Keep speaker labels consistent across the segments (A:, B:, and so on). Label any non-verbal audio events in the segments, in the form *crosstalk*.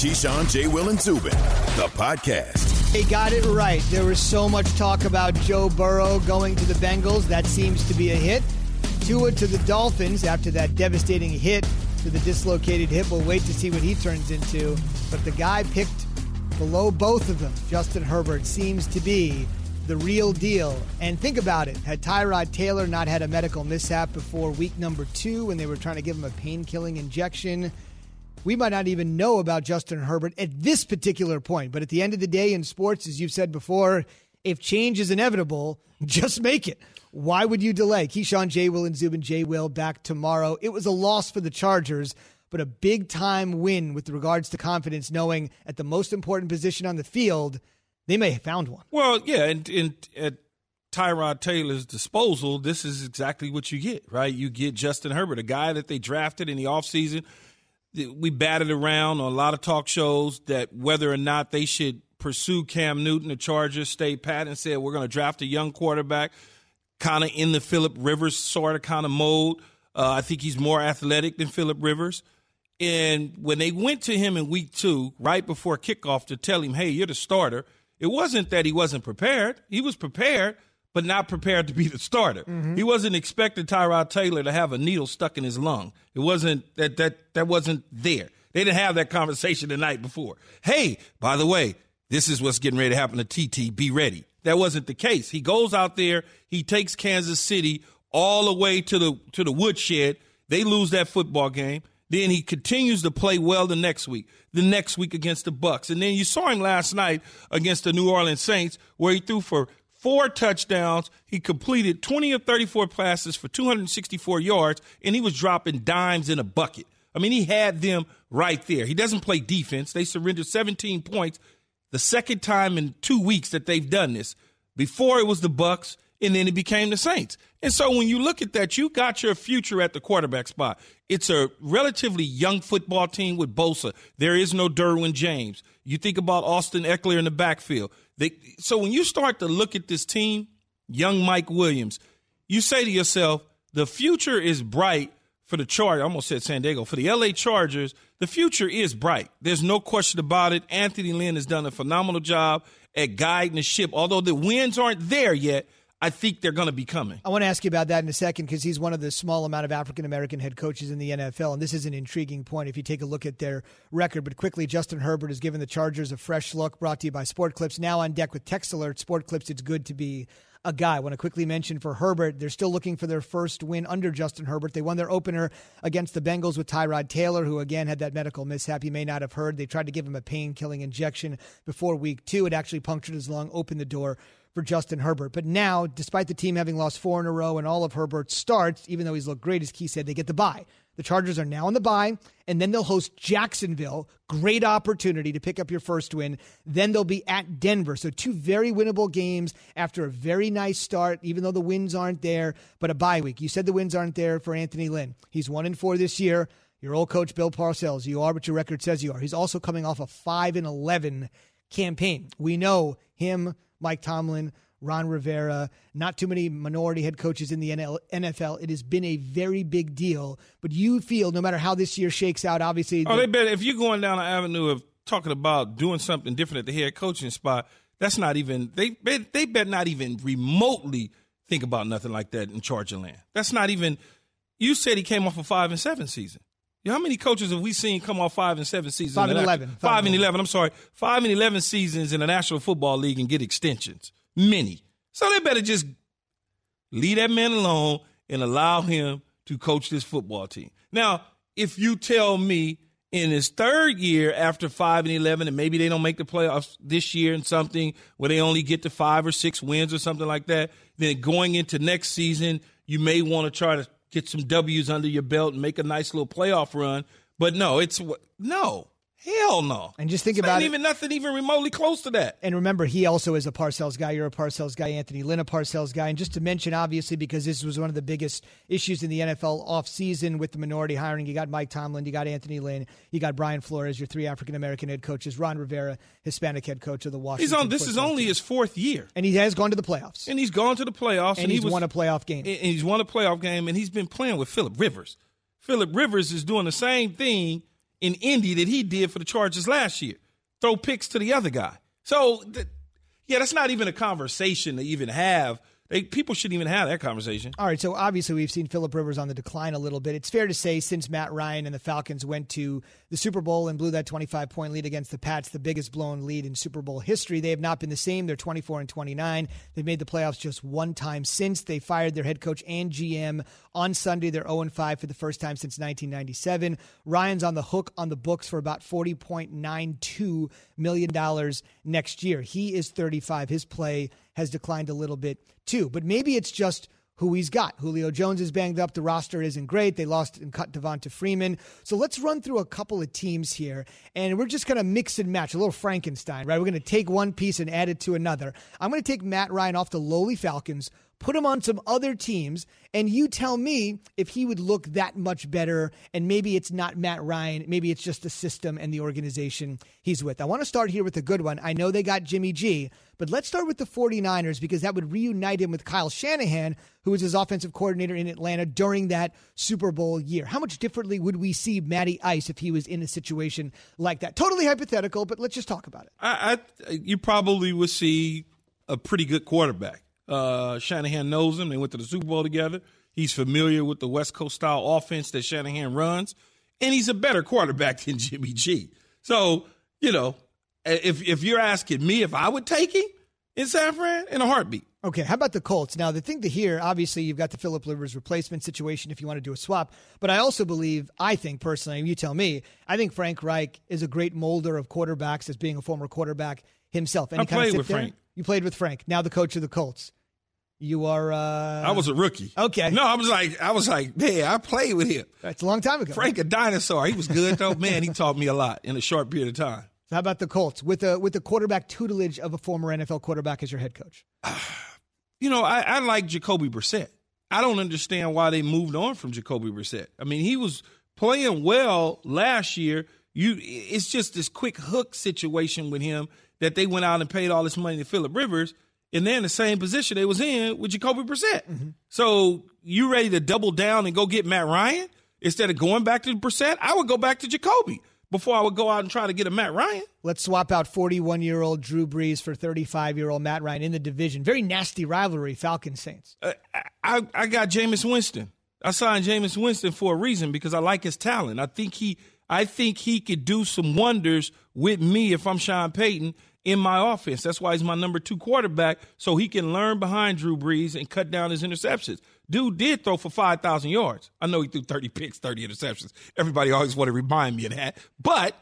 A: Keyshawn, J. Will, and Zubin, the podcast.
B: They got it right. There was so much talk about Joe Burrow going to the Bengals. That seems to be a hit. Tua to the Dolphins after that devastating hit to the dislocated hip. We'll wait to see what he turns into. But the guy picked below both of them, Justin Herbert, seems to be the real deal. And think about it. Had Tyrod Taylor not had a medical mishap before week number two when they were trying to give him a pain killing injection, we might not even know about Justin Herbert at this particular point. But at the end of the day in sports, as you've said before, if change is inevitable, *laughs* just make it. Why would you delay? Keyshawn, J. Will, and Zubin, J. Will back tomorrow. It was a loss for the Chargers, but a big time win with regards to confidence, knowing at the most important position on the field, they may have found one.
C: Well, yeah, and, and at Tyrod Taylor's disposal, this is exactly what you get, right? You get Justin Herbert, a guy that they drafted in the offseason. We batted around on a lot of talk shows that whether or not they should pursue Cam Newton. The Chargers stayed pat and said, we're going to draft a young quarterback, kind of in the Philip Rivers sort of kind of mode. Uh, I think he's more athletic than Philip Rivers. And when they went to him in week two, right before kickoff, to tell him, hey, you're the starter – it wasn't that he wasn't prepared. He was prepared, but not prepared to be the starter. Mm-hmm. He wasn't expecting Tyrod Taylor to have a needle stuck in his lung. It wasn't that that that wasn't there. They didn't have that conversation the night before. Hey, by the way, this is what's getting ready to happen to TT. Be ready. That wasn't the case. He goes out there, he takes Kansas City all the way to the to the woodshed. They lose that football game. Then he continues to play well the next week, the next week against the Bucs, And then you saw him last night against the New Orleans Saints where he threw for four touchdowns. He completed 20 of 34 passes for 264 yards, and he was dropping dimes in a bucket. I mean, he had them right there. He doesn't play defense. They surrendered 17 points the second time in two weeks that they've done this. Before it was the Bucs, and then it became the Saints. And so when you look at that, you got your future at the quarterback spot. It's a relatively young football team with Bosa. There is no Derwin James. You think about Austin Ekeler in the backfield. They, so when you start to look at this team, young Mike Williams, you say to yourself, the future is bright for the Chargers. I almost said San Diego. For the LA Chargers, the future is bright. There's no question about it. Anthony Lynn has done a phenomenal job at guiding the ship. Although the wins aren't there yet, I think they're going to be coming.
B: I want to ask you about that in a second because he's one of the small amount of African American head coaches in the NFL, and this is an intriguing point if you take a look at their record. But quickly, Justin Herbert has given the Chargers a fresh look. Brought to you by Sport Clips. Now on deck with Text Alert. Sport Clips. It's good to be a guy. I want to quickly mention for Herbert, they're still looking for their first win under Justin Herbert. They won their opener against the Bengals with Tyrod Taylor, who again had that medical mishap. You may not have heard. They tried to give him a pain killing injection before week two. It actually punctured his lung, opened the door for Justin Herbert. But now, despite the team having lost four in a row and all of Herbert's starts, even though he's looked great, as Key said, they get the bye. The Chargers are now on the bye, and then they'll host Jacksonville. Great opportunity to pick up your first win. Then they'll be at Denver. So, two very winnable games after a very nice start, even though the wins aren't there, but a bye week. You said the wins aren't there for Anthony Lynn. He's one and four this year. Your old coach, Bill Parcells, you are what your record says you are. He's also coming off a 5 and 11 campaign. We know him, Mike Tomlin, Ron Rivera, not too many minority head coaches in the NFL. It has been a very big deal. But you feel, no matter how this year shakes out, obviously.
C: Oh, they bet if you're going down the avenue of talking about doing something different at the head coaching spot, that's not even they they bet not even remotely think about nothing like that in Charger land. That's not even. You said he came off a five and seven season. How many coaches have we seen come off five and seven seasons?
B: Five and eleven. Five,
C: five and 11. I'm sorry, five and eleven seasons in the National Football League and get extensions many. So they better just leave that man alone and allow him to coach this football team. Now, if you tell me in his third year after 5 and 11 and maybe they don't make the playoffs this year and something where they only get to 5 or 6 wins or something like that, then going into next season, you may want to try to get some W's under your belt and make a nice little playoff run. But no, it's no. Hell no.
B: And just think it's about
C: it. even nothing even remotely close to that.
B: And remember, he also is a Parcells guy. You're a Parcells guy. Anthony Lynn, a Parcells guy. And just to mention, obviously, because this was one of the biggest issues in the NFL offseason with the minority hiring, you got Mike Tomlin, you got Anthony Lynn, you got Brian Flores, your three African American head coaches, Ron Rivera, Hispanic head coach of the Washington.
C: He's on. This is only
B: team.
C: his fourth year,
B: and he has gone to the playoffs.
C: And he's gone to the playoffs,
B: and,
C: and
B: he's
C: he was,
B: won a playoff game.
C: And he's won a playoff game, and he's been playing with Philip Rivers. Philip Rivers is doing the same thing in Indy that he did for the Chargers last year. Throw picks to the other guy. So, th- yeah, that's not even a conversation to even have they, people shouldn't even have that conversation.
B: All right, so obviously we've seen Philip Rivers on the decline a little bit. It's fair to say since Matt Ryan and the Falcons went to the Super Bowl and blew that 25 point lead against the Pats, the biggest blown lead in Super Bowl history, they have not been the same. They're 24 and 29. They've made the playoffs just one time since they fired their head coach and GM on Sunday. They're 0 5 for the first time since 1997. Ryan's on the hook on the books for about $40.92 million next year. He is 35. His play has declined a little bit too. But maybe it's just who he's got. Julio Jones is banged up. The roster isn't great. They lost and cut Devonta Freeman. So let's run through a couple of teams here, and we're just going to mix and match, a little Frankenstein, right? We're going to take one piece and add it to another. I'm going to take Matt Ryan off the lowly Falcons, put him on some other teams, and you tell me if he would look that much better. And maybe it's not Matt Ryan, maybe it's just the system and the organization he's with. I want to start here with a good one. I know they got Jimmy G, but let's start with the 49ers because that would reunite him with Kyle Shanahan, who was his offensive coordinator in Atlanta during that Super Bowl year. How much differently would we see Matty Ice if he was in a situation like that? Totally hypothetical, but let's just talk about it.
C: I, I you probably would see a pretty good quarterback. Uh, Shanahan knows him. They went to the Super Bowl together. He's familiar with the West Coast style offense that Shanahan runs, and he's a better quarterback than *laughs* Jimmy G. So, you know, if if you're asking me if I would take him in San Fran in a heartbeat.
B: Okay, how about the Colts? Now, the thing to hear, obviously, you've got the Philip Rivers replacement situation if you want to do a swap. But I also believe, I think personally, you tell me, I think Frank Reich is a great molder of quarterbacks as being a former quarterback himself.
C: And I played with
B: there?
C: Frank.
B: You played with Frank. Now the coach of the Colts. You are. Uh...
C: I was a rookie.
B: Okay.
C: No, I was like, I was like, man, I played with him.
B: That's a long time ago.
C: Frank, a dinosaur. He was good though. man, he taught me a lot in a short period of time.
B: So how about the Colts with the with the quarterback tutelage of a former NFL quarterback as your head coach? *sighs*
C: You know, I, I like Jacoby Brissett. I don't understand why they moved on from Jacoby Brissett. I mean, he was playing well last year. You, it's just this quick hook situation with him that they went out and paid all this money to Philip Rivers and they're in the same position they was in with Jacoby Brissett. Mm-hmm. So you ready to double down and go get Matt Ryan instead of going back to Brissett? I would go back to Jacoby before I would go out and try to get a Matt Ryan.
B: Let's swap out 41 year old Drew Brees for 35 year old Matt Ryan in the division. Very nasty rivalry, Falcons Saints.
C: Uh, I, I got Jameis Winston. I signed Jameis Winston for a reason because I like his talent. I think he I think he could do some wonders with me if I'm Sean Payton in my offense. That's why he's my number two quarterback, so he can learn behind Drew Brees and cut down his interceptions. Dude did throw for 5,000 yards. I know he threw 30 picks, 30 interceptions. Everybody always want to remind me of that. But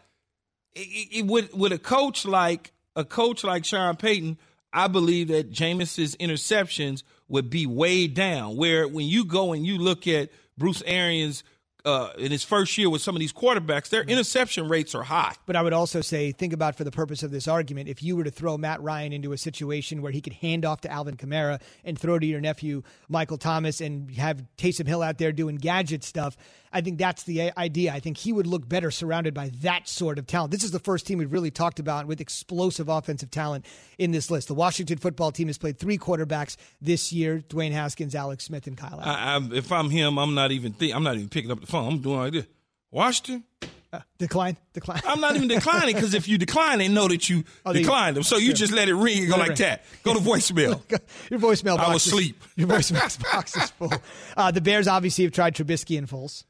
C: it, it, with, with a coach like a coach like Sean Payton, I believe that Jameis's interceptions would be way down. Where when you go and you look at Bruce Arians – uh, in his first year with some of these quarterbacks, their interception rates are high.
B: But I would also say, think about for the purpose of this argument, if you were to throw Matt Ryan into a situation where he could hand off to Alvin Kamara and throw to your nephew Michael Thomas and have Taysom Hill out there doing gadget stuff, I think that's the idea. I think he would look better surrounded by that sort of talent. This is the first team we've really talked about with explosive offensive talent in this list. The Washington football team has played three quarterbacks this year: Dwayne Haskins, Alex Smith, and Kyle.
C: I, I, if I'm him, I'm not even think, I'm not even picking up the phone. I'm doing like this. Washington.
B: Uh, decline, decline.
C: I'm not even declining because if you decline, they know that you *laughs* oh, declined them. So you just let it ring and go like that. Go to voicemail. *laughs*
B: your voicemail box.
C: I was asleep.
B: Your voicemail box is full. *laughs* Uh, the Bears obviously have tried Trubisky and Foles.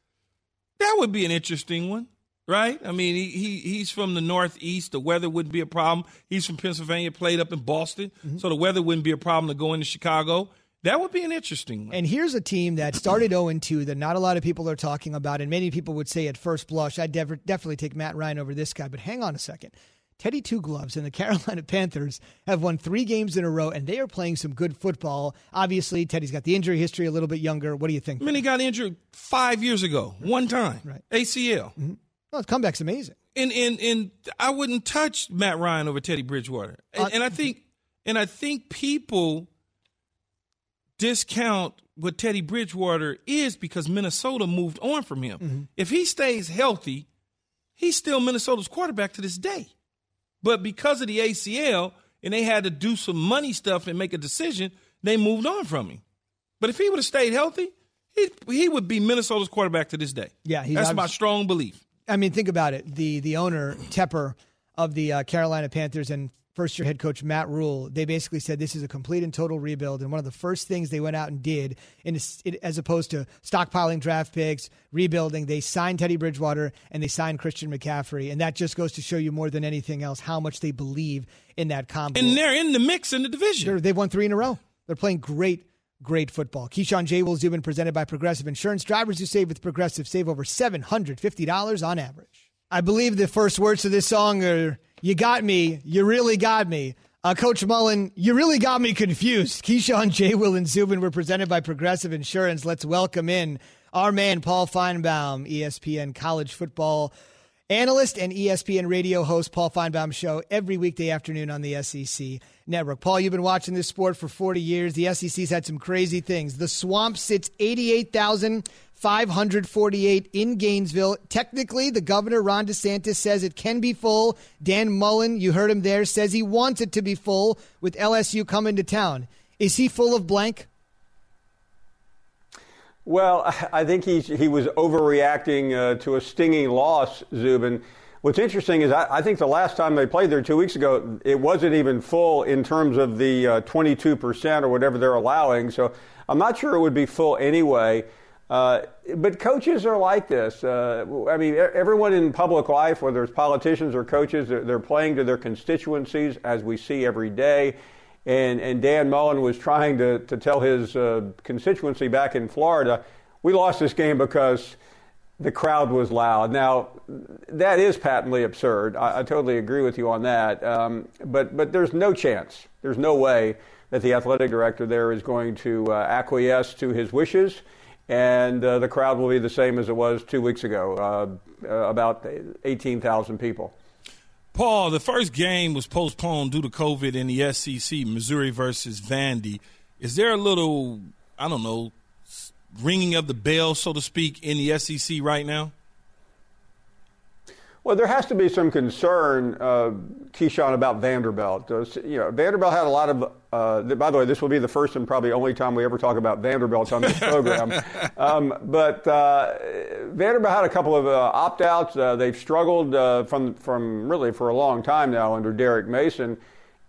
C: That would be an interesting one, right? I mean, he, he he's from the Northeast. The weather wouldn't be a problem. He's from Pennsylvania, played up in Boston, mm-hmm. so the weather wouldn't be a problem to go into Chicago. That would be an interesting one.
B: And here's a team that started 0 2 that not a lot of people are talking about, and many people would say at first blush, I'd dev- definitely take Matt Ryan over this guy. But hang on a second. Teddy Two Gloves and the *laughs* Carolina Panthers have won three games in a row, and they are playing some good football. Obviously, Teddy's got the injury history, a little bit younger. What do you think?
C: I mean, he got injured five years ago, one time, right? ACL.
B: Mm-hmm. Well, his comeback's amazing.
C: And and and I wouldn't touch Matt Ryan over Teddy Bridgewater, and, uh, and I think and I think people discount what Teddy Bridgewater is because Minnesota moved on from him. Mm-hmm. If he stays healthy, he's still Minnesota's quarterback to this day. But because of the ACL and they had to do some money stuff and make a decision, they moved on from him. But if he would have stayed healthy, he, he would be Minnesota's quarterback to this day.
B: Yeah,
C: that's my strong belief.
B: I mean, think about it. The the owner Tepper of the uh, Carolina Panthers and first year head coach Matt Rhule, they basically said this is a complete and total rebuild. And one of the first things they went out and did, in, as opposed to stockpiling draft picks, rebuilding, they signed Teddy Bridgewater and they signed Christian McCaffrey. And that just goes to show you more than anything else how much they believe in that combo.
C: And they're in the mix in the division.
B: they they've won three in a row. They're playing great great football. Keyshawn J. Will Zubin presented by Progressive Insurance. Drivers who save with Progressive save over $750 on average. I believe the first words to this song are You got me, you really got me. Uh, Coach Mullen, you really got me confused. Keyshawn J. Will and Zubin were presented by Progressive Insurance. Let's welcome in our man, Paul Finebaum, ESPN college football analyst and ESPN radio host Paul Finebaum show every weekday afternoon on the SEC network. Paul, you've been watching this sport for 40 years. The SEC's had some crazy things. The swamp sits 88,548 in Gainesville. Technically, the governor Ron DeSantis says it can be full. Dan Mullen, you heard him there, says he wants it to be full with LSU coming to town. Is he full of blank?
D: Well, I think he he was overreacting uh, to a stinging loss, Zubin. What's interesting is I, I, think the last time they played there two weeks ago, it wasn't even full in terms of the uh, 22% or whatever they're allowing. So I'm not sure it would be full anyway. Uh, but coaches are like this. Uh, I mean, everyone in public life, whether it's politicians or coaches, they're, they're playing to their constituencies, as we see every day. And, and Dan Mullen was trying to, to tell his uh, constituency back in Florida, we lost this game because the crowd was loud. Now, that is patently absurd. I, I totally agree with you on that. Um, but, but there's no chance, there's no way that the athletic director there is going to uh, acquiesce to his wishes. And uh, the crowd will be the same as it was two weeks ago, uh, uh, about 18,000 people.
C: Paul, the first game was postponed due to COVID in the SEC, Missouri versus Vandy. Is there a little, I don't know, ringing of the bell, so to speak, in the SEC right now?
D: Well, there has to be some concern, uh, Keyshawn, about Vanderbilt. Uh, you know, Vanderbilt had a lot of. Uh, by the way, this will be the first and probably only time we ever talk about Vanderbilt on this *laughs* program. um, but uh, Vanderbilt had a couple of uh, opt-outs. Uh, they've struggled from from really for a long time now under Derek Mason.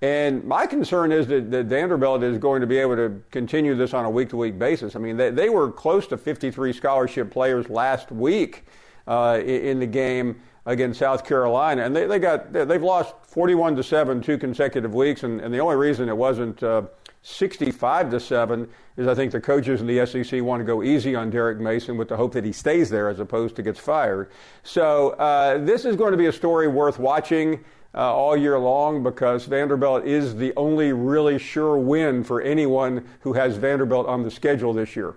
D: And my concern is that, that, Vanderbilt is going to be able to continue this on a week to week basis. I mean, they, they, were close to 53 scholarship players last week uh, in the game against South Carolina, and they, they got they've lost 41 to seven two consecutive weeks, and, and the only reason it wasn't uh, 65 to seven is I think the coaches in the SEC want to go easy on Derek Mason with the hope that he stays there as opposed to gets fired. So uh, this is going to be a story worth watching. Uh, all year long because Vanderbilt is the only really sure win for anyone who has Vanderbilt on the schedule this year.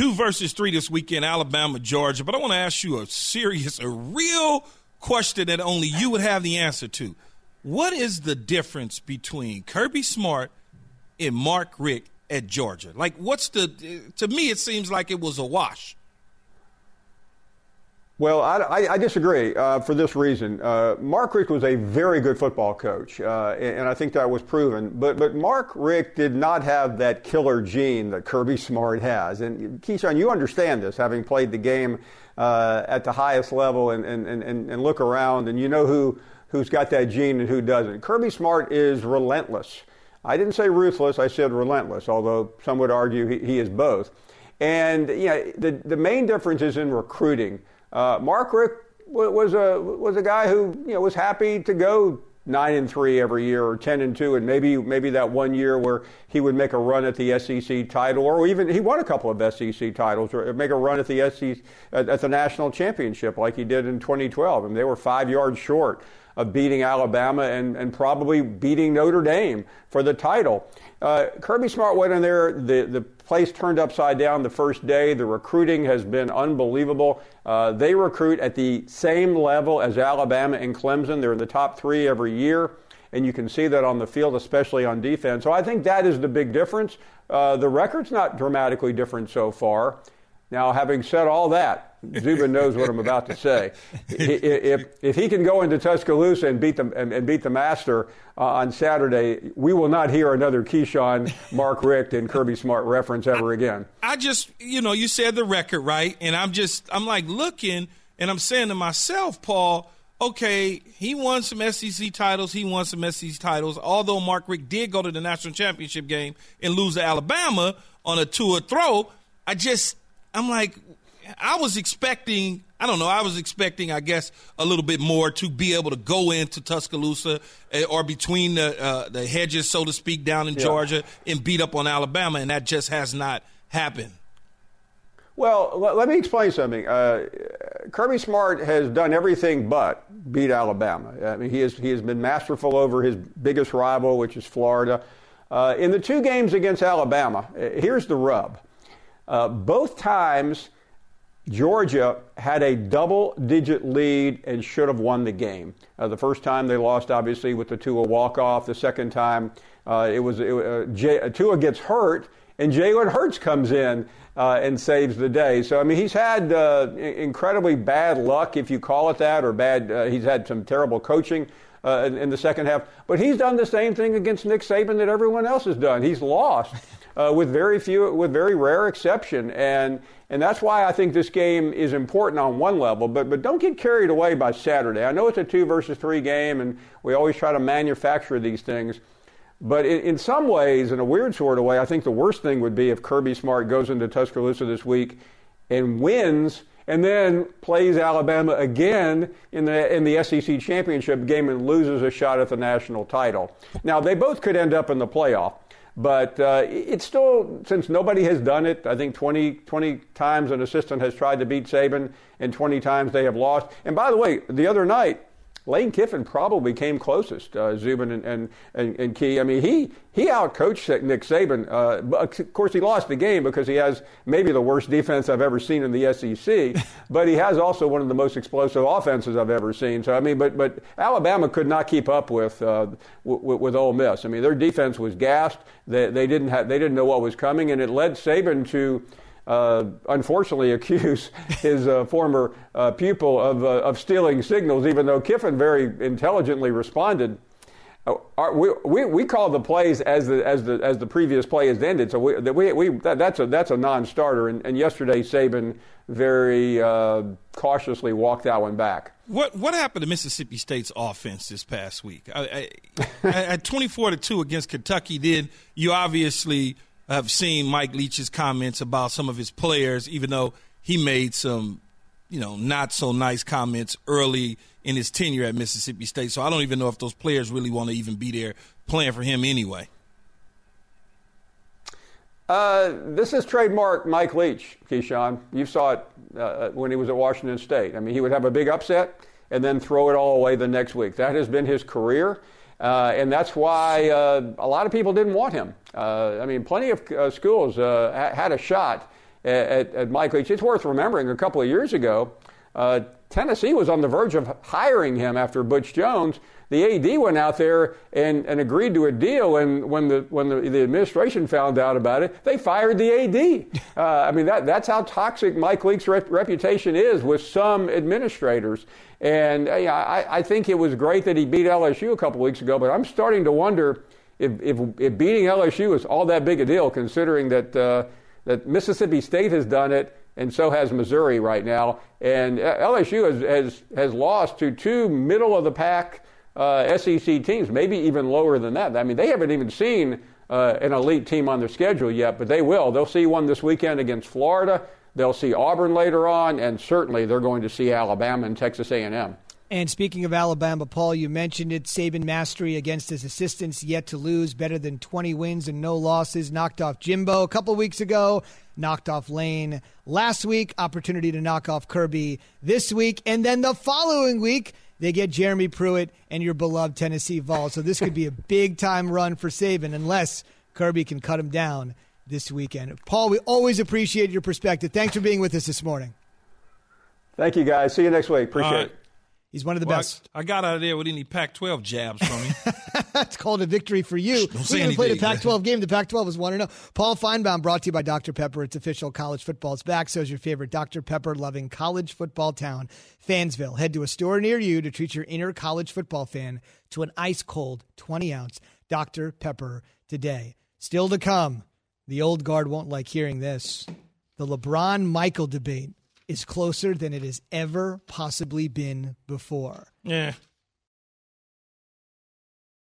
C: Two versus three this weekend, Alabama, Georgia. But I want to ask you a serious, a real question that only you would have the answer to. What is the difference between Kirby Smart and Mark Richt at Georgia? Like, what's the, to me, it seems like it was a wash.
D: Well, I, I disagree uh, for this reason. Uh, Mark Richt was a very good football coach, uh, and, I think that was proven. But but Mark Richt did not have that killer gene that Kirby Smart has. And Keyshawn, you understand this, having played the game uh, at the highest level, and, and, and, and look around, and you know who who's got that gene and who doesn't. Kirby Smart is relentless. I didn't say ruthless. I said relentless. Although some would argue he, he is both. And you know, the the main difference is in recruiting. Uh, Mark Richt was a was a guy who you know was happy to go nine and three every year or ten and two, and maybe maybe that one year where he would make a run at the SEC title, or even he won a couple of SEC titles, or make a run at the SEC at the national championship like he did in 2012, and they were five yards short of beating Alabama and, and probably beating Notre Dame for the title. Uh, Kirby Smart went in there. The, the place turned upside down the first day. The recruiting has been unbelievable. Uh, they recruit at the same level as Alabama and Clemson. They're in the top three every year. And you can see that on the field, especially on defense. So I think that is the big difference. Uh, the record's not dramatically different so far. Now, having said all that, Zubin knows what I'm about to say. *laughs* If, if he can go into Tuscaloosa and beat the, and, and beat the master uh, on Saturday, we will not hear another Keyshawn, Mark *laughs* Richt, and Kirby Smart reference ever again.
C: I just, you know, you said the record, right? And I'm just, I'm like looking, And I'm saying to myself, Paul, okay, he won some SEC titles. He won some SEC titles. Although Mark Richt did go to the national championship game and lose to Alabama on a two throw, I just, I'm like, I was expecting, I don't know, I was expecting, I guess, a little bit more to be able to go into Tuscaloosa eh, or between the uh, the hedges, so to speak, down in yeah. Georgia and beat up on Alabama, and that just has not happened.
D: Well, let me explain something. Uh, Kirby Smart has done everything but beat Alabama. I mean, he has, he has been masterful over his biggest rival, which is Florida. Uh, in the two games against Alabama, eh, here's the rub. Uh, both times, Georgia had a double digit lead and should have won the game. Uh, the first time they lost, obviously, with the Tua walk off. The second time, uh, it was it, uh, J- Tua gets hurt, and Jalen Hurts comes in uh, and saves the day. So, I mean, he's had uh, incredibly bad luck, if you call it that, or bad, uh, he's had some terrible coaching. In, in, the second half, but he's done the same thing against Nick Saban that everyone else has done. He's lost Uh, with very few, with very rare exception, and and that's why I think this game is important on one level, but, but don't get carried away by Saturday. I know it's a two versus three game, and we always try to manufacture these things. But in, in some ways, in a weird sort of way, I think the worst thing would be if Kirby Smart goes into Tuscaloosa this week and wins and then plays Alabama again in the in the SEC championship game and loses a shot at the national title. Now they both could end up in the playoff. But uh, it's still, since nobody has done it, I think 20, 20 times an assistant has tried to beat Saban, and 20 times they have lost. And by the way, the other night, Lane Kiffin probably came closest, uh, Zubin and, and, and, and, Key. I mean, he, he outcoached Nick Saban. Uh, of course, he lost the game because he has maybe the worst defense I've ever seen in the SEC, *laughs* but he has also one of the most explosive offenses I've ever seen. So, I mean, but, but Alabama could not keep up with, uh, w- with Ole Miss. I mean, their defense was gassed. They, they, didn't have, they didn't know what was coming, and it led Saban to – uh, unfortunately *laughs* accuse his uh, former uh, pupil of, uh, of stealing signals, even though Kiffin very intelligently responded. Uh, we, we, we call the plays as the, as, the, as the previous play has ended, so we, we, we that, that's, a, that's a non starter. And, and yesterday, Saban very uh, cautiously walked that one back.
C: What what happened to Mississippi State's offense this past week? I, I, *laughs* at twenty four to two against Kentucky, did you obviously have seen Mike Leach's comments about some of his players, even though he made some, you know, not so nice comments early in his tenure at Mississippi State. So I don't even know if those players really want to even be there playing for him anyway.
D: Uh, this is trademark Mike Leach, Keyshawn. You saw it uh, when he was at Washington State. I mean, he would have a big upset and then throw it all away the next week. That has been his career. Uh, and that's why uh, a lot of people didn't want him. Uh, I mean, plenty of uh, schools uh, had a shot at, at, Mike Leach. It's worth remembering a couple of years ago, uh, Tennessee was on the verge of hiring him after Butch Jones. The AD went out there and, and agreed to a deal, and when the when the, the administration found out about it, they fired the AD. *laughs* I mean, that, that's how toxic Mike Leach's rep- reputation is with some administrators. And uh, I, I think it was great that he beat LSU a couple weeks ago, but I'm starting to wonder if, if, if beating LSU is all that big a deal, considering that, uh, that Mississippi State has done it and so has Missouri right now. And uh, LSU has, has, has lost to two middle of the pack uh, SEC teams, maybe even lower than that. I mean, they haven't even seen uh, an elite team on their schedule yet, but they will. They'll see one this weekend against Florida. They'll see Auburn later on, and certainly they're going to see Alabama and Texas A&M.
B: And speaking of Alabama, Paul, you mentioned it. Saban mastery against his assistants, yet to lose, better than 20 wins and no losses. Knocked off Jimbo a couple weeks ago, knocked off Lane last week. Opportunity to knock off Kirby this week, and then the following week they get Jeremy Pruitt and your beloved Tennessee Vols. So this could be a *laughs* big time run for Saban, unless Kirby can cut him down this weekend. Paul, we always appreciate your perspective. Thanks for being with us this morning.
D: Thank you, guys. See you next week. Appreciate it.
B: He's one of the
C: well,
B: best.
C: I, I, got out of there with any Pac-12 jabs from him. *laughs*
B: That's called a victory for you.
C: Don't
B: we played a
C: Pac-12
B: game. The Pac-12 is one to oh. zero. Paul Finebaum brought to you by Dr Pepper. It's official college football. It's back. So is your favorite Dr Pepper loving college football town, Fansville. Head to a store near you to treat your inner college football fan to an ice cold 20 ounce Dr Pepper today. Still to come. The old guard won't like hearing this. The LeBron Michael debate is closer than it has ever possibly been before.
C: Yeah.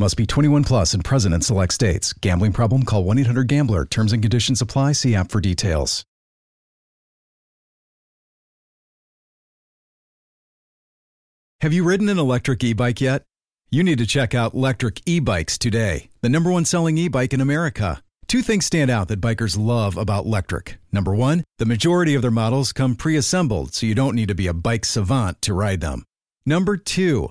E: Must be 21 plus and present in select states. Gambling problem? Call 1 800 GAMBLER. Terms and conditions apply. See app for details. Have you ridden an electric e bike yet? You need to check out Lectric E Bikes today, the number one selling e bike in America. Two things stand out that bikers love about Lectric. Number one, the majority of their models come pre assembled, so you don't need to be a bike savant to ride them. Number two,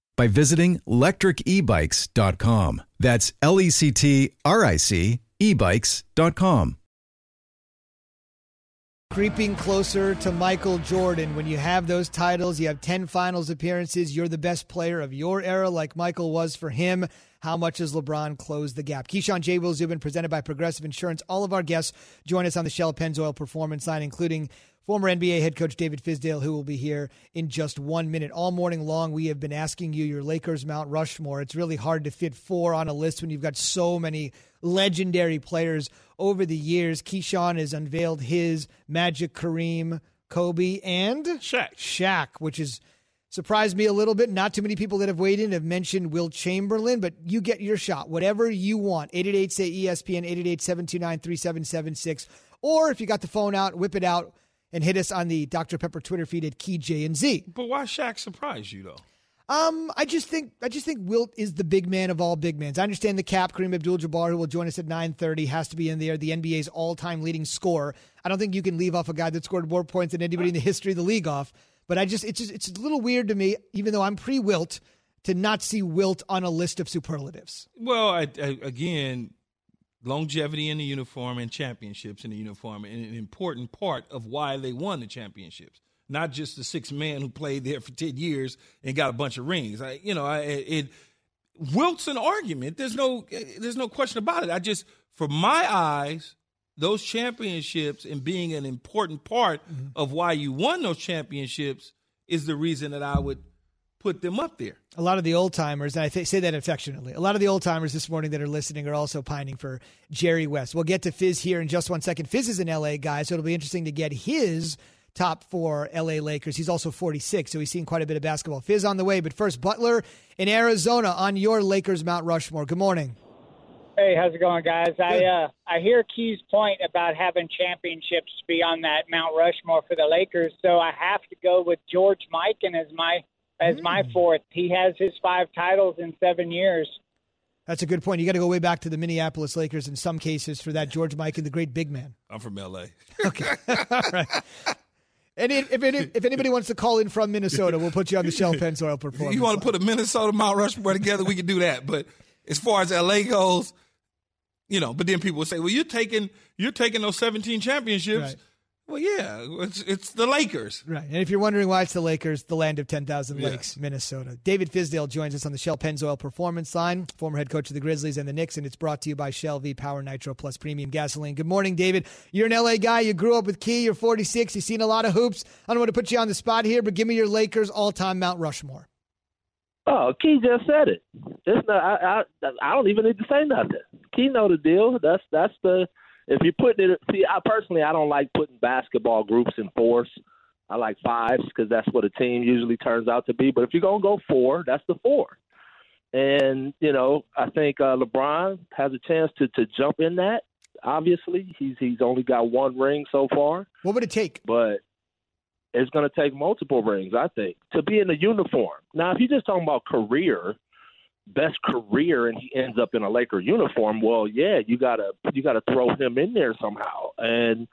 E: by visiting lectricebikes.com. That's L E C T R I C ebikes.com.
B: Creeping closer to Michael Jordan. When you have those titles, you have 10 finals appearances, you're the best player of your era, like Michael was for him. How much has LeBron closed the gap? Keyshawn J. Will Zubin, presented by Progressive Insurance. All of our guests join us on the Shell Pennzoil Performance Line, including former NBA head coach David Fizdale, who will be here in just one minute. All morning long, we have been asking you your Lakers Mount Rushmore. It's really hard to fit four on a list when you've got so many legendary players over the years. Keyshawn has unveiled his Magic, Kareem, Kobe, and
C: Shaq.
B: Shaq, which is surprised me a little bit. Not too many people that have weighed in have mentioned Wilt Chamberlain, but you get your shot. Whatever you want. 888 say ESPN, 888 729 3776. Or if you got the phone out, whip it out and hit us on the Dr. Pepper Twitter feed at Key J and Z.
C: But why Shaq surprise you though?
B: Um, I just think I just think Wilt is the big man of all big men. I understand the cap. Kareem Abdul-Jabbar, who will join us at 9:30, has to be in there. The NBA's all-time leading scorer. I don't think you can leave off a guy that scored more points than anybody in the history of the league off. But I just it's just it's a little weird to me, even though I'm pre-Wilt, to not see Wilt on a list of superlatives.
C: Well, I, I, again, longevity in the uniform and championships in the uniform, and an important part of why they won the championships. Not just the six man who played there for ten years and got a bunch of rings. I, you know, I, it Wilt's an argument. There's no, there's no question about it. I just, for my eyes, those championships and being an important part mm-hmm. of why you won those championships is the reason that I would put them up there.
B: A lot of the old timers, and I th- say that affectionately, a lot of the old timers this morning that are listening are also pining for Jerry West. We'll get to Fizz here in just one second. Fizz is an LA guy, so it'll be interesting to get his top four LA Lakers. He's also 46, so he's seen quite a bit of basketball. Fizz on the way, but first, Butler in Arizona on your Lakers Mount Rushmore. Good morning.
F: Hey, how's it going, guys? Good. I uh, I hear Key's point about having championships be on that Mount Rushmore for the Lakers, so I have to go with George Mikan as my as mm. my fourth. He has his five titles in seven years.
B: That's a good point. You got to go way back to the Minneapolis Lakers in some cases for that George Mikan, the great big man.
C: I'm from LA. *laughs*
B: Okay, *laughs* all right. And if, if, if, anybody wants to call in from Minnesota, we'll put you on the Shell Pennzoil performance.
C: You want to put a Minnesota Mount Rushmore together, we can do that. But as far as LA goes, you know, but then people will say, "Well, you're taking you're taking those 17 championships." Right. Well, yeah, it's, it's the Lakers.
B: Right. And if you're wondering why it's the Lakers, the land of 10,000 lakes, Minnesota. David Fizdale joins us on the Shell Pennzoil Performance Line, former head coach of the Grizzlies and the Knicks, and it's brought to you by Shell V Power Nitro Plus Premium Gasoline. Good morning, David. You're an LA guy. You grew up with Key. You're 46. You've seen a lot of hoops. I don't want to put you on the spot here, but give me your Lakers all time Mount Rushmore.
G: Oh, Key just said it. It's not, I, I, I don't even need to say nothing. Key know the deal. That's that's the if you put it. See, I personally I don't like putting basketball groups in fours. I like fives because that's what a team usually turns out to be. But if you're gonna go four, that's the four. And you know, I think uh, LeBron has a chance to to jump in that. Obviously, he's he's only got one ring so far.
B: What would it take?
G: But it's going to take multiple rings, I think, to be in a uniform. Now, if you're just talking about career, best career and he ends up in a Laker uniform, well, yeah, you gotta you gotta throw him in there somehow. And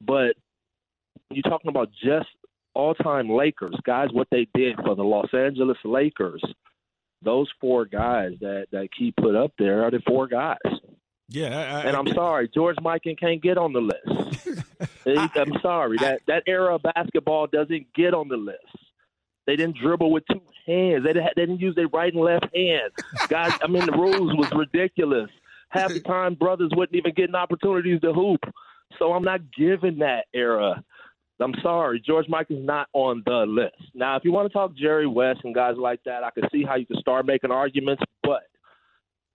G: but you're talking about just all time Lakers guys, what they did for the Los Angeles Lakers. Those four guys that that Key put up there are the four guys.
C: Yeah, I,
G: and I'm sorry, George Mikan can't get on the list. *laughs* I'm sorry that that era of basketball doesn't get on the list. They didn't dribble with two hands. They didn't, use their right and left hand. Guys, I mean, the rules was ridiculous. Half the time, brothers wouldn't even get opportunities to hoop. So I'm not giving that era. I'm sorry, George Mikan's not on the list. Now, if you want to talk Jerry West and guys like that, I can see how you can start making arguments, but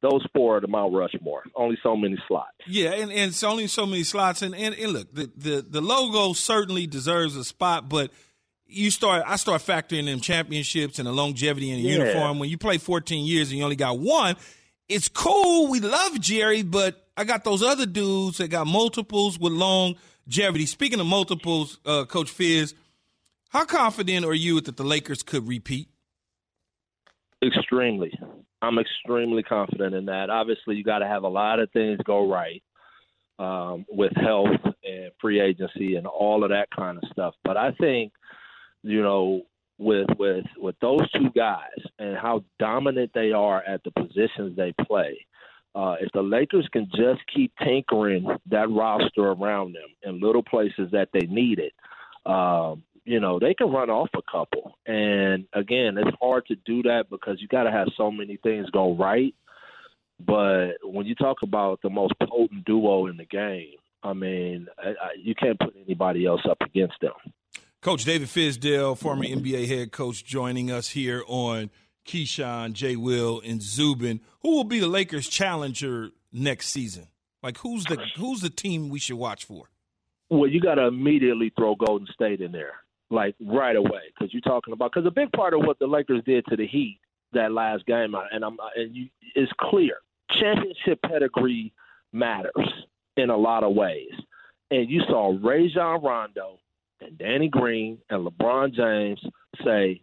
G: those four are the Mount Rushmore. Only so many slots.
C: Yeah, and, and it's only so many slots. And, and, and look, the, the, the logo certainly deserves a spot, but – you start I start factoring in championships and the longevity in a yeah. uniform. When you play 14 years and you only got one, it's cool. We love Jerry, but I got those other dudes that got multiples with longevity. Speaking of multiples, uh, Coach Fizz, how confident are you that the Lakers could repeat?
G: Extremely. I'm extremely confident in that. Obviously, you got to have a lot of things go right um, with health and free agency and all of that kind of stuff. But I think you know, with with with those two guys and how dominant they are at the positions they play. Uh, if the Lakers can just keep tinkering that roster around them in little places that they need it, um, you know, they can run off a couple. And again, it's hard to do that because you got to have so many things go right. But when you talk about the most potent duo in the game, I mean, I, I, you can't put anybody else up against them.
C: Coach David Fizdale, former NBA head coach, joining us here on Keyshawn, Jay Will, and Zubin. Who will be the Lakers' challenger next season? Like, who's the who's the team we should watch for?
G: Well, you got to immediately throw Golden State in there, like right away, because you're talking about because a big part of what the Lakers did to the Heat that last game, and I'm and you, it's clear championship pedigree matters in a lot of ways, and you saw Rajon Rondo and Danny Green and LeBron James say,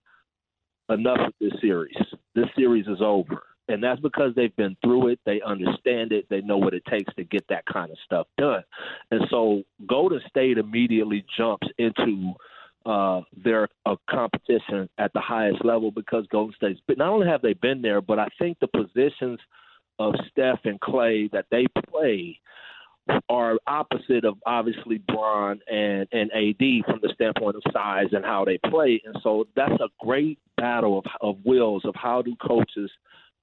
G: enough of this series. This series is over. And that's because they've been through it. They understand it. They know what it takes to get that kind of stuff done. And so Golden State immediately jumps into uh, their uh, competition at the highest level because Golden State's. But not only have they been there, but I think the positions of Steph and Clay that they play are opposite of obviously Bron and, and AD from the standpoint of size and how they play. And so that's a great battle of, of wills of how do coaches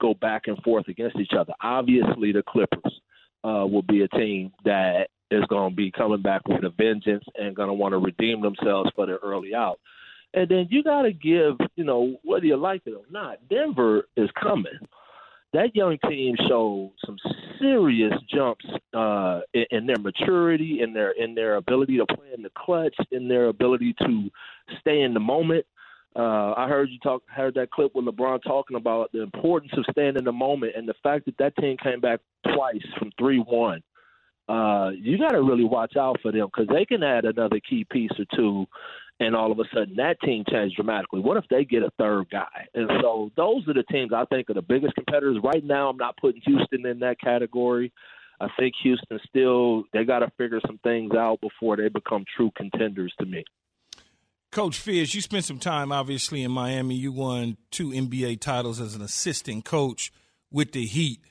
G: go back and forth against each other. Obviously, the Clippers uh, will be a team that is going to be coming back with a vengeance and going to want to redeem themselves for their early out. And then you got to give, you know, whether you like it or not, Denver is coming that young team showed some serious jumps uh, in, in, their maturity, in their in their ability to play in the clutch, in their ability to stay in the moment. Uh, I heard you talk, heard that clip with LeBron talking about the importance of staying in the moment, and the fact that that team came back twice from three one. Uh, you got to really watch out for them because they can add another key piece or two and all of a sudden that team changed dramatically. What if they get a third guy? And so those are the teams I think are the biggest competitors. Right now, I'm not putting Houston in that category. I think Houston still they got to figure some things out before they become true contenders to me.
C: Coach Fizz, you spent some time obviously in Miami. You won two NBA titles as an assistant coach with the Heat.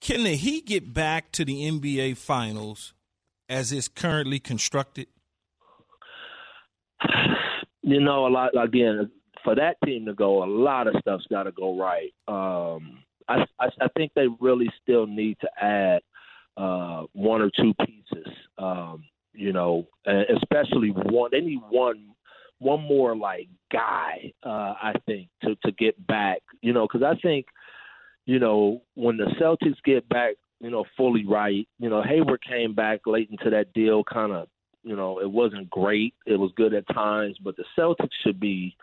C: Can the Heat get back to the NBA Finals as it's currently constructed? *laughs*
G: you know, a lot again for that team to go, a lot of stuff's got to go right. Um, I, I, I think they really still need to add uh, one or two pieces. Um, you know, especially one. They need one one more like guy. Uh, I think to to get back. You know, because I think you know when the Celtics get back, you know, fully right. You know, Hayward came back late into that deal, kind of you know, it wasn't great. It was good at times, but the Celtics should be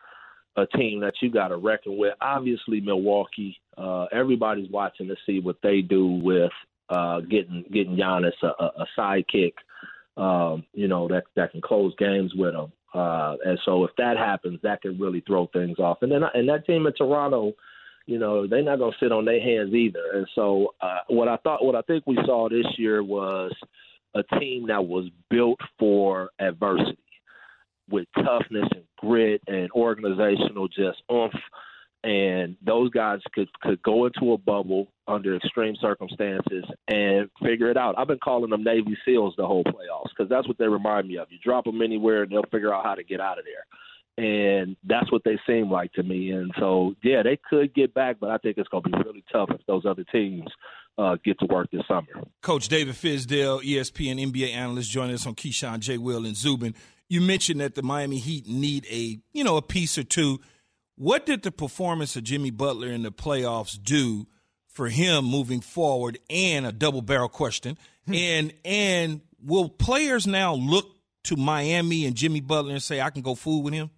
G: a team that you got to reckon with. Obviously, Milwaukee. Uh, everybody's watching to see what they do with uh, getting getting Giannis a, a sidekick. Um, you know that that can close games with him. Uh, and so if that happens, that can really throw things off. And then and that team in Toronto, you know, they're not going to sit on their hands either. And so, uh, what I thought, what I think we saw this year was a team that was built for adversity with toughness and grit and organizational just oomph. And those guys could could go into a bubble under extreme circumstances and figure it out. I've been calling them Navy SEALs the whole playoffs because that's what they remind me of. You drop them anywhere and they'll figure out how to get out of there and that's what they seem like to me. And so, yeah, they could get back, but I think it's going to be really tough if those other teams uh, get to work this summer.
C: Coach David Fizdale, ESPN NBA analyst, joining us on Keyshawn J. Will and Zubin. You mentioned that the Miami Heat need a you know a piece or two. What did the performance of Jimmy Butler in the playoffs do for him moving forward? And a double barrel question. Hmm. and and will players now look to Miami and Jimmy Butler and say I can go fool with him?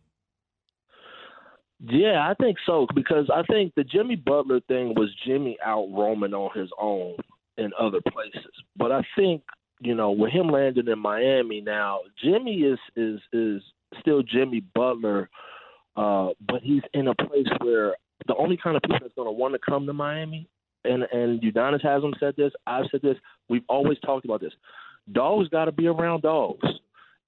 G: Yeah, I think so because I think the Jimmy Butler thing was Jimmy out roaming on his own in other places. But I think you know with him landing in Miami now, Jimmy is is is still Jimmy Butler, uh, but he's in a place where the only kind of people that's going to want to come to Miami, and and Udonis hasn't said this, I've said this, we've always talked about this. Dogs got to be around dogs.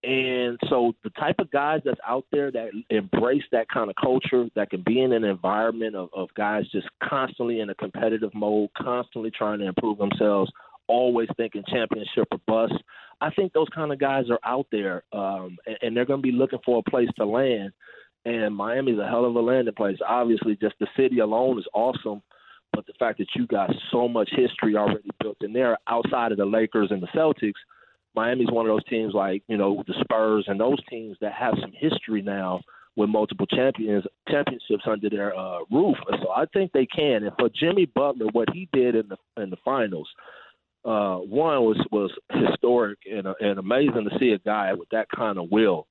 G: And so the type of guys that's out there that embrace that kind of culture, that can be in an environment of, of guys just constantly in a competitive mode, constantly trying to improve themselves, always thinking championship or bust. I think those kind of guys are out there, um, and, and they're going to be looking for a place to land. And Miami's a hell of a landing place. Obviously, just the city alone is awesome, but the fact that you got so much history already built in there outside of the Lakers and the Celtics – Miami's one of those teams like you know the Spurs and those teams that have some history now with multiple champions championships under their uh, roof. So I think they can. And for Jimmy Butler, what he did in the in the finals, uh, one was was historic and uh, and amazing to see a guy with that kind of will.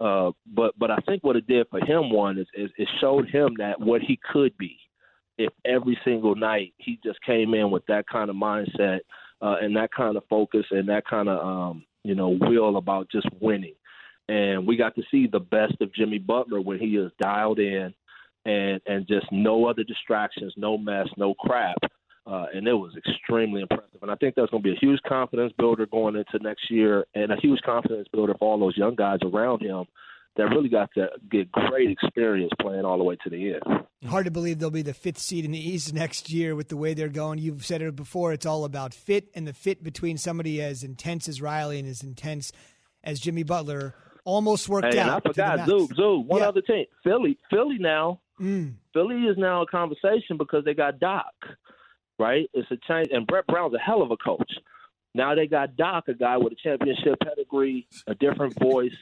G: Uh, but but I think what it did for him one is, is it showed him that what he could be if every single night he just came in with that kind of mindset uh, and that kind of focus and that kind of um, you know will about just winning. And we got to see the best of Jimmy Butler when he is dialed in and and just no other distractions, no mess, no crap. Uh, and it was extremely impressive. And I think that's going to be a huge confidence builder going into next year, and a huge confidence builder for all those young guys around him that really got to get great experience playing all the way to the end.
B: Hard to believe they'll be the fifth seed in the East next year with the way they're going. You've said it before, it's all about fit and the fit between somebody as intense as Riley and as intense as Jimmy Butler almost worked
G: hey,
B: out.
G: And I forgot, Zoo, Zoo, one
B: yeah.
G: other team. Philly. Philly now.
B: Mm.
G: Philly is now a conversation because they got Doc, right? It's a change. And Brett Brown's a hell of a coach. Now they got Doc, a guy with a championship pedigree, a different voice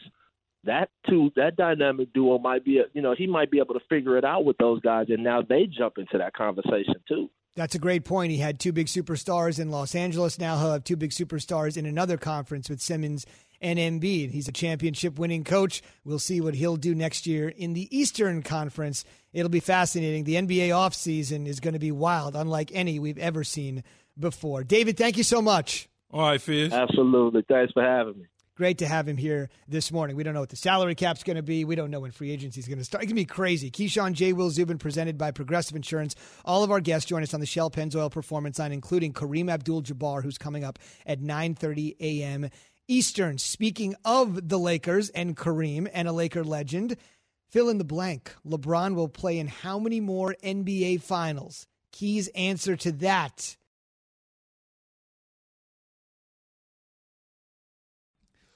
G: that two that dynamic duo might be you know he might be able to figure it out with those guys and now they jump into that conversation too
B: that's a great point he had two big superstars in los angeles now he'll have two big superstars in another conference with simmons and Embiid. He's a championship winning coach. We'll see what he'll do next year in the Eastern Conference. It'll be fascinating. The NBA offseason is going to be wild, unlike any we've ever seen before. David, thank you so much.
C: All right, Fizz.
G: Absolutely. Thanks for having me.
B: Great to have him here this morning. We don't know what the salary cap's going to be. We don't know when free agency is going to start. It's going to be crazy. Keyshawn J. Will Zubin presented by Progressive Insurance. All of our guests join us on the Shell Pennzoil Performance Line, including Kareem Abdul-Jabbar, who's coming up at 9:30 a.m. Eastern. Speaking of the Lakers and Kareem and a Laker legend, fill in the blank. LeBron will play in how many more NBA Finals? Key's answer to that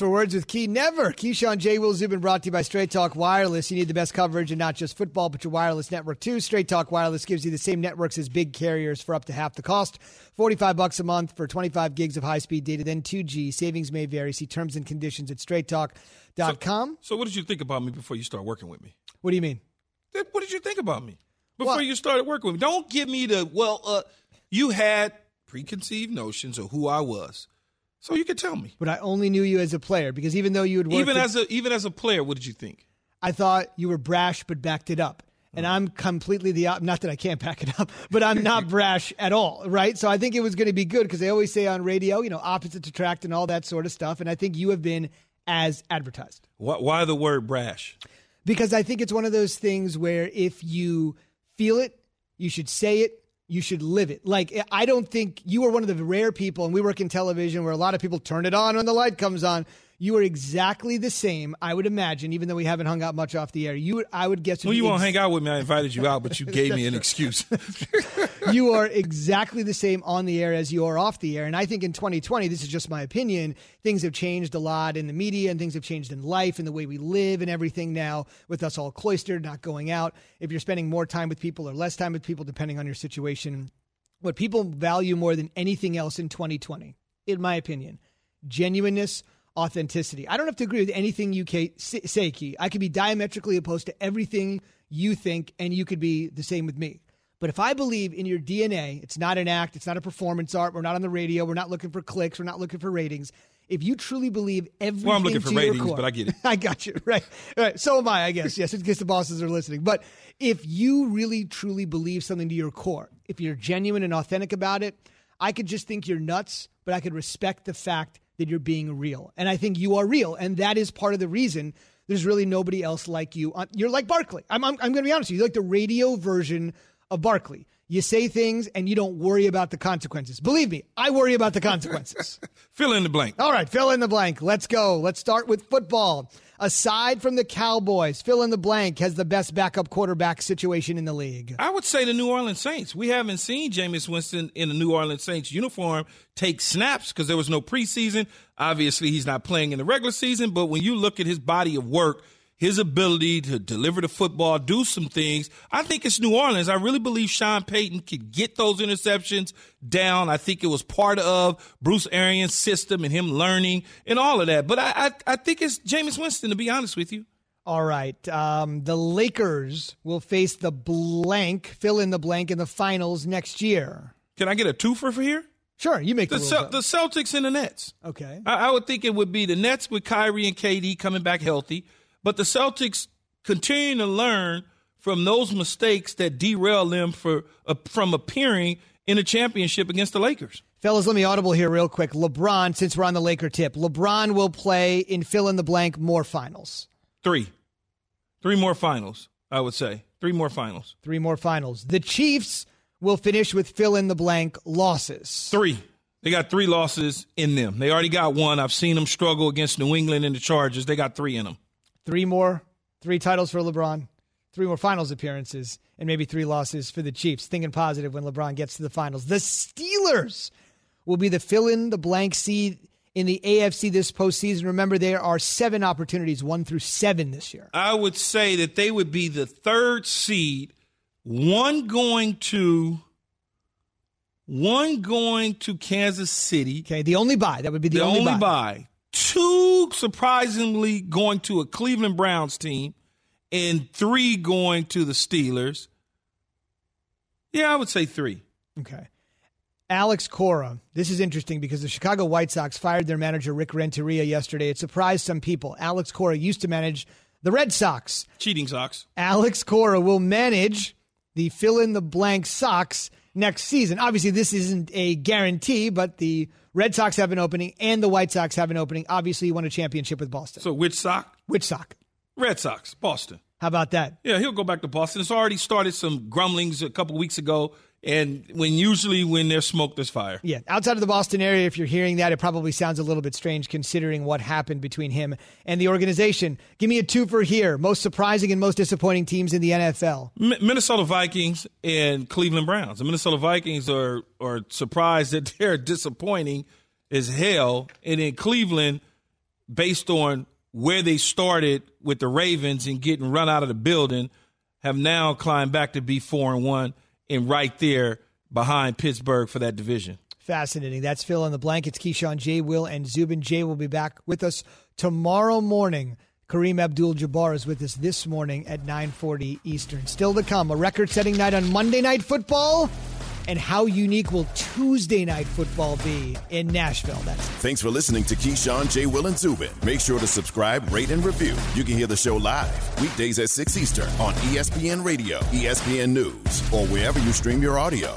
B: For words with Key, never. Keyshawn J. Will Zubin brought to you by Straight Talk Wireless. You need the best coverage and not just football, but your wireless network too. Straight Talk Wireless gives you the same networks as big carriers for up to half the cost. 45 bucks a month for 25 gigs of high-speed data, then 2G. Savings may vary. See terms and conditions at straighttalk.com.
C: So, so what did you think about me before you start working with me?
B: What do you mean?
C: What did you think about me before you started working with me? Don't give me the, well, uh, you had preconceived notions of who I was. So you could tell me.
B: But I only knew you as a player because even though you would
C: even as a even as a player, what did you think?
B: I thought you were brash but backed it up. And mm. I'm completely the not that I can't *laughs* back it up, but I'm not *laughs* brash at all, right? So I think it was going to be good because they always say on radio, you know, opposites attract and all that sort of stuff. And I think you have been as advertised.
C: Why, why the word brash?
B: Because I think it's one of those things where if you feel it, you should say it, you should live it. Like, I don't think you are one of the rare people, and we work in television where a lot of people turn it on when the light comes on. You are exactly the same, I would imagine, even though we haven't hung out much off the air. You, I would guess.
C: Well, you won't hang out with me. I invited you out, but you *laughs* gave me an excuse. *laughs*
B: you are exactly the same on the air as you are off the air. And I think in 2020, this is just my opinion, things have changed a lot in the media and things have changed in life and the way we live and everything now with us all cloistered, not going out. If you're spending more time with people or less time with people, depending on your situation, what people value more than anything else in 2020, in my opinion, genuineness authenticity. I don't have to agree with anything you say, Key. I could be diametrically opposed to everything you think, and you could be the same with me. But if I believe in your DNA, it's not an act, it's not a performance art, we're not on the radio, we're not looking for clicks, we're not looking for ratings. If you truly believe everything,
C: well, I'm looking for ratings,
B: core,
C: but I get it. *laughs*
B: I got you right. Right. So am I. I guess yes, in case the bosses are listening. But if you really truly believe something to your core, if you're genuine and authentic about it, I could just think you're nuts, but I could respect the fact that you're being real. And I think you are real. And that is part of the reason there's really nobody else like you. Uh, you're like Barkley. I'm, I'm, I'm going to be honest with you. You're like the radio version of Barkley. You say things and you don't worry about the consequences. Believe me, I worry about the consequences. *laughs*
C: fill in the blank.
B: All right, fill in the blank. Let's go. Let's start with football aside from the Cowboys, fill in the blank, has the best backup quarterback situation in the league?
C: I would say the New Orleans Saints. We haven't seen Jameis Winston in the New Orleans Saints uniform take snaps because there was no preseason. Obviously, he's not playing in the regular season, but when you look at his body of work – his ability to deliver the football, do some things. I think it's New Orleans. I really believe Sean Payton could get those interceptions down. I think it was part of Bruce Arians' system and him learning and all of that. But I, I, I think it's Jameis Winston, to be honest with you.
B: All right. Um, the Lakers will face the blank, fill in the blank in the finals next year.
C: Can I get a twofer for here?
B: Sure, you make the,
C: the, the Celtics and the Nets.
B: Okay.
C: I, I would think it would be the Nets with Kyrie and KD coming back healthy. But the Celtics continue to learn from those mistakes that derail them for uh, from appearing in a championship against the Lakers.
B: Fellas, let me audible here real quick. LeBron, since we're on the Laker tip, LeBron will play in fill in the blank more finals.
C: Three. Three more finals, I would say. Three more finals.
B: Three more finals. The Chiefs will finish with fill in the blank losses.
C: Three. They got three losses in them. They already got one. I've seen them struggle against New England and the Chargers. They got three in them.
B: Three more, three titles for LeBron, three more finals appearances, and maybe three losses for the Chiefs. Thinking positive when LeBron gets to the finals. The Steelers will be the fill in the blank seed in the AFC this postseason. Remember, there are seven opportunities, one through seven this year.
C: I would say that they would be the third seed, one going to. One going to Kansas City.
B: Okay, the only bye. That would be the,
C: the
B: only,
C: only bye. Two surprisingly going to a Cleveland Browns team, and three going to the Steelers. Yeah, I would say three.
B: Okay. Alex Cora. This is interesting because the Chicago White Sox fired their manager Rick Renteria yesterday. It surprised some people. Alex Cora used to manage the Red Sox.
C: Cheating Sox.
B: Alex Cora will manage the fill in the blank Sox next season. Obviously, this isn't a guarantee, but the Red Sox have an opening and the White Sox have an opening. Obviously, you won a championship with Boston.
C: So which sock?
B: Which sock?
C: Red Sox, Boston.
B: How about that?
C: Yeah, he'll go back to Boston. It's already started some grumblings a couple weeks ago. And when usually when there's smoke, there's fire.
B: Yeah, outside of the Boston area, if you're hearing that, it probably sounds a little bit strange considering what happened between him and the organization. Give me a two for here. Most surprising and most disappointing teams in the NFL.
C: M- Minnesota Vikings and Cleveland Browns. The Minnesota Vikings are are surprised that *laughs* they're disappointing as hell, and in Cleveland, based on where they started with the Ravens and getting run out of the building, have now climbed back to be four and one and right there behind Pittsburgh for that division.
B: Fascinating. That's Phil in the blankets. Keyshawn, J. Will, and Zubin. Jay will be back with us tomorrow morning. Kareem Abdul-Jabbar is with us this morning at 9:40 Eastern. Still to come, a record-setting night on Monday Night Football, and how unique will Tuesday Night Football be in Nashville? That's
A: Thanks for listening to Keyshawn, J. Will, and Zubin. Make sure to subscribe, rate, and review. You can hear the show live weekdays at 6 Eastern on ESPN Radio, ESPN News, or wherever you stream your audio.